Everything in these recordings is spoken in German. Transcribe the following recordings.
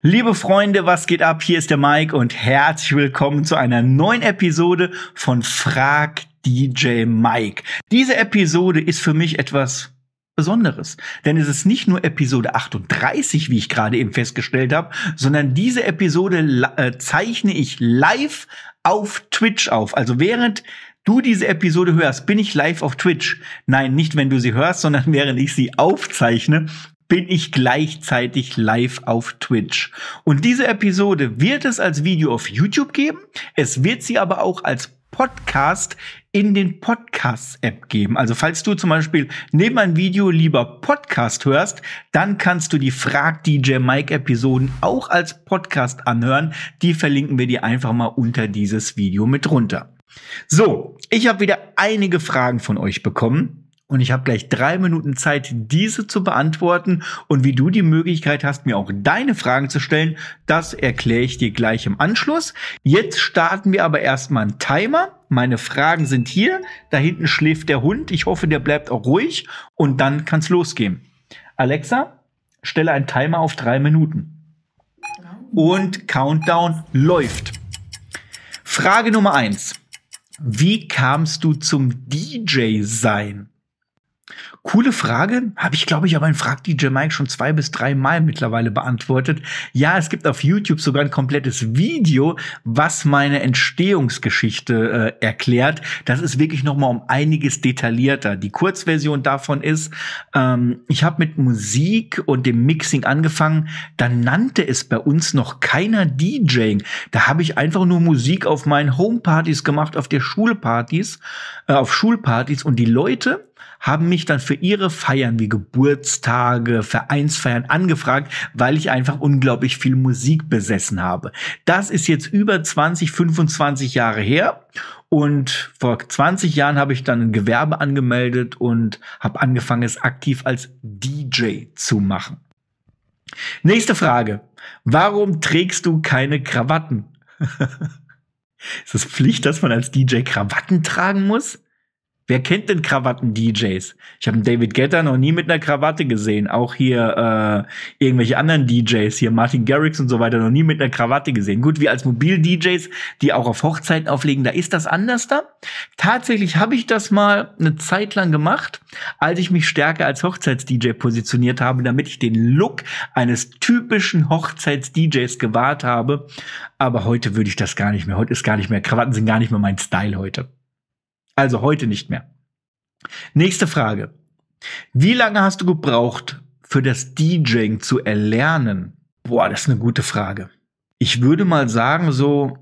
Liebe Freunde, was geht ab? Hier ist der Mike und herzlich willkommen zu einer neuen Episode von Frag DJ Mike. Diese Episode ist für mich etwas Besonderes, denn es ist nicht nur Episode 38, wie ich gerade eben festgestellt habe, sondern diese Episode äh, zeichne ich live auf Twitch auf. Also während du diese Episode hörst, bin ich live auf Twitch. Nein, nicht wenn du sie hörst, sondern während ich sie aufzeichne, bin ich gleichzeitig live auf Twitch. Und diese Episode wird es als Video auf YouTube geben. Es wird sie aber auch als Podcast in den Podcasts-App geben. Also falls du zum Beispiel neben einem Video lieber Podcast hörst, dann kannst du die Frag DJ Mike Episoden auch als Podcast anhören. Die verlinken wir dir einfach mal unter dieses Video mit runter. So, ich habe wieder einige Fragen von euch bekommen. Und ich habe gleich drei Minuten Zeit, diese zu beantworten. Und wie du die Möglichkeit hast, mir auch deine Fragen zu stellen, das erkläre ich dir gleich im Anschluss. Jetzt starten wir aber erstmal einen Timer. Meine Fragen sind hier. Da hinten schläft der Hund. Ich hoffe, der bleibt auch ruhig. Und dann kann's losgehen. Alexa, stelle einen Timer auf drei Minuten. Und Countdown läuft. Frage Nummer eins. Wie kamst du zum DJ sein? Coole Frage, habe ich glaube ich aber in Frag DJ Mike schon zwei bis drei Mal mittlerweile beantwortet. Ja, es gibt auf YouTube sogar ein komplettes Video, was meine Entstehungsgeschichte äh, erklärt. Das ist wirklich noch mal um einiges detaillierter. Die Kurzversion davon ist, ähm, ich habe mit Musik und dem Mixing angefangen. Dann nannte es bei uns noch keiner DJing. Da habe ich einfach nur Musik auf meinen Homepartys gemacht, auf der Schulpartys, äh, auf Schulpartys und die Leute haben mich dann für ihre Feiern wie Geburtstage, Vereinsfeiern angefragt, weil ich einfach unglaublich viel Musik besessen habe. Das ist jetzt über 20, 25 Jahre her. Und vor 20 Jahren habe ich dann ein Gewerbe angemeldet und habe angefangen, es aktiv als DJ zu machen. Nächste Frage. Warum trägst du keine Krawatten? ist es Pflicht, dass man als DJ Krawatten tragen muss? Wer kennt denn Krawatten-DJs? Ich habe David Guetta noch nie mit einer Krawatte gesehen. Auch hier äh, irgendwelche anderen DJs, hier Martin Garrix und so weiter, noch nie mit einer Krawatte gesehen. Gut, wie als Mobil-DJs, die auch auf Hochzeiten auflegen, da ist das anders da. Tatsächlich habe ich das mal eine Zeit lang gemacht, als ich mich stärker als Hochzeits-DJ positioniert habe, damit ich den Look eines typischen Hochzeits-DJs gewahrt habe. Aber heute würde ich das gar nicht mehr. Heute ist gar nicht mehr. Krawatten sind gar nicht mehr mein Style heute. Also heute nicht mehr. Nächste Frage. Wie lange hast du gebraucht, für das DJing zu erlernen? Boah, das ist eine gute Frage. Ich würde mal sagen, so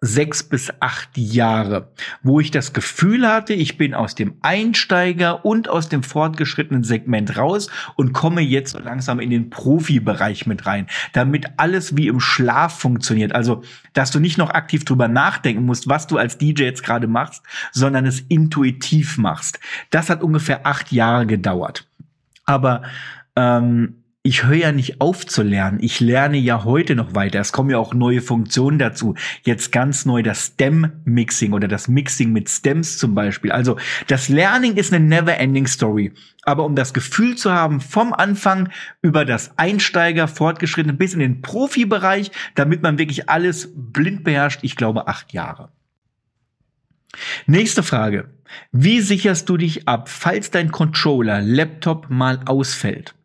sechs bis acht Jahre, wo ich das Gefühl hatte, ich bin aus dem Einsteiger und aus dem fortgeschrittenen Segment raus und komme jetzt so langsam in den Profibereich mit rein, damit alles wie im Schlaf funktioniert. Also, dass du nicht noch aktiv drüber nachdenken musst, was du als DJ jetzt gerade machst, sondern es intuitiv machst. Das hat ungefähr acht Jahre gedauert. Aber ähm, ich höre ja nicht auf zu lernen. Ich lerne ja heute noch weiter. Es kommen ja auch neue Funktionen dazu. Jetzt ganz neu das Stem-Mixing oder das Mixing mit Stems zum Beispiel. Also das Learning ist eine never-ending Story. Aber um das Gefühl zu haben, vom Anfang über das Einsteiger fortgeschrittene bis in den Profibereich, damit man wirklich alles blind beherrscht, ich glaube acht Jahre. Nächste Frage. Wie sicherst du dich ab, falls dein Controller, Laptop mal ausfällt?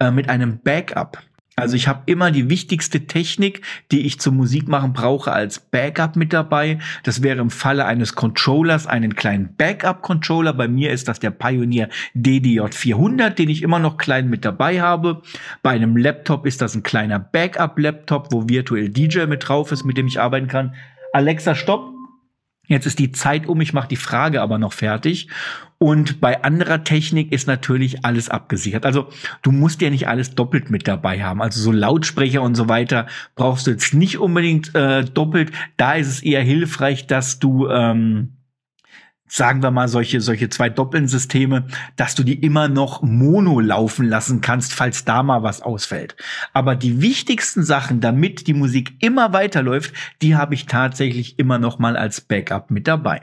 Äh, mit einem Backup. Also ich habe immer die wichtigste Technik, die ich zum Musikmachen brauche, als Backup mit dabei. Das wäre im Falle eines Controllers einen kleinen Backup-Controller. Bei mir ist das der Pioneer DDJ400, den ich immer noch klein mit dabei habe. Bei einem Laptop ist das ein kleiner Backup-Laptop, wo virtuell DJ mit drauf ist, mit dem ich arbeiten kann. Alexa, stopp. Jetzt ist die Zeit um, ich mache die Frage aber noch fertig. Und bei anderer Technik ist natürlich alles abgesichert. Also du musst ja nicht alles doppelt mit dabei haben. Also so Lautsprecher und so weiter brauchst du jetzt nicht unbedingt äh, doppelt. Da ist es eher hilfreich, dass du ähm, sagen wir mal, solche, solche zwei Doppeln-Systeme, dass du die immer noch mono laufen lassen kannst, falls da mal was ausfällt. Aber die wichtigsten Sachen, damit die Musik immer weiterläuft, die habe ich tatsächlich immer noch mal als Backup mit dabei.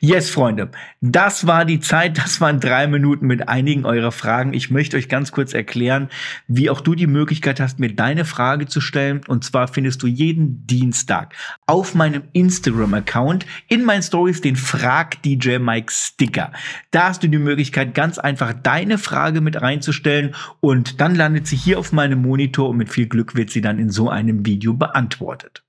Yes, Freunde, das war die Zeit, das waren drei Minuten mit einigen eurer Fragen. Ich möchte euch ganz kurz erklären, wie auch du die Möglichkeit hast, mir deine Frage zu stellen. Und zwar findest du jeden Dienstag auf meinem Instagram-Account in meinen Stories den Frag DJ Mike Sticker. Da hast du die Möglichkeit, ganz einfach deine Frage mit reinzustellen und dann landet sie hier auf meinem Monitor und mit viel Glück wird sie dann in so einem Video beantwortet.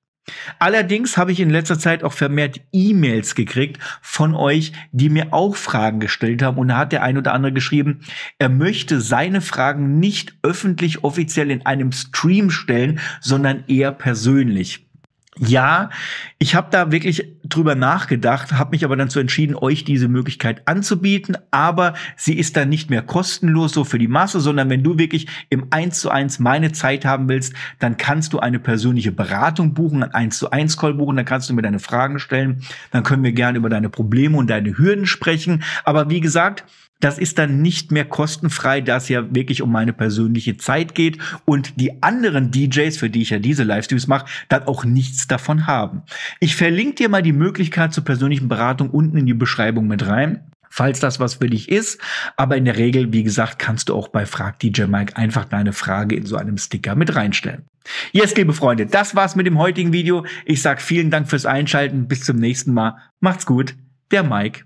Allerdings habe ich in letzter Zeit auch vermehrt E-Mails gekriegt von euch, die mir auch Fragen gestellt haben. Und da hat der ein oder andere geschrieben, er möchte seine Fragen nicht öffentlich offiziell in einem Stream stellen, sondern eher persönlich. Ja, ich habe da wirklich drüber nachgedacht, habe mich aber dann zu entschieden, euch diese Möglichkeit anzubieten, aber sie ist dann nicht mehr kostenlos so für die Masse, sondern wenn du wirklich im 1 zu 1 meine Zeit haben willst, dann kannst du eine persönliche Beratung buchen, ein 1 zu 1 Call buchen, dann kannst du mir deine Fragen stellen, dann können wir gerne über deine Probleme und deine Hürden sprechen, aber wie gesagt, das ist dann nicht mehr kostenfrei, da es ja wirklich um meine persönliche Zeit geht und die anderen DJs, für die ich ja diese Livestreams mache, dann auch nichts davon haben. Ich verlinke dir mal die Möglichkeit zur persönlichen Beratung unten in die Beschreibung mit rein falls das was für dich ist. Aber in der Regel, wie gesagt, kannst du auch bei Frag DJ Mike einfach deine Frage in so einem Sticker mit reinstellen. Yes, liebe Freunde, das war's mit dem heutigen Video. Ich sag vielen Dank fürs Einschalten. Bis zum nächsten Mal. Macht's gut. Der Mike.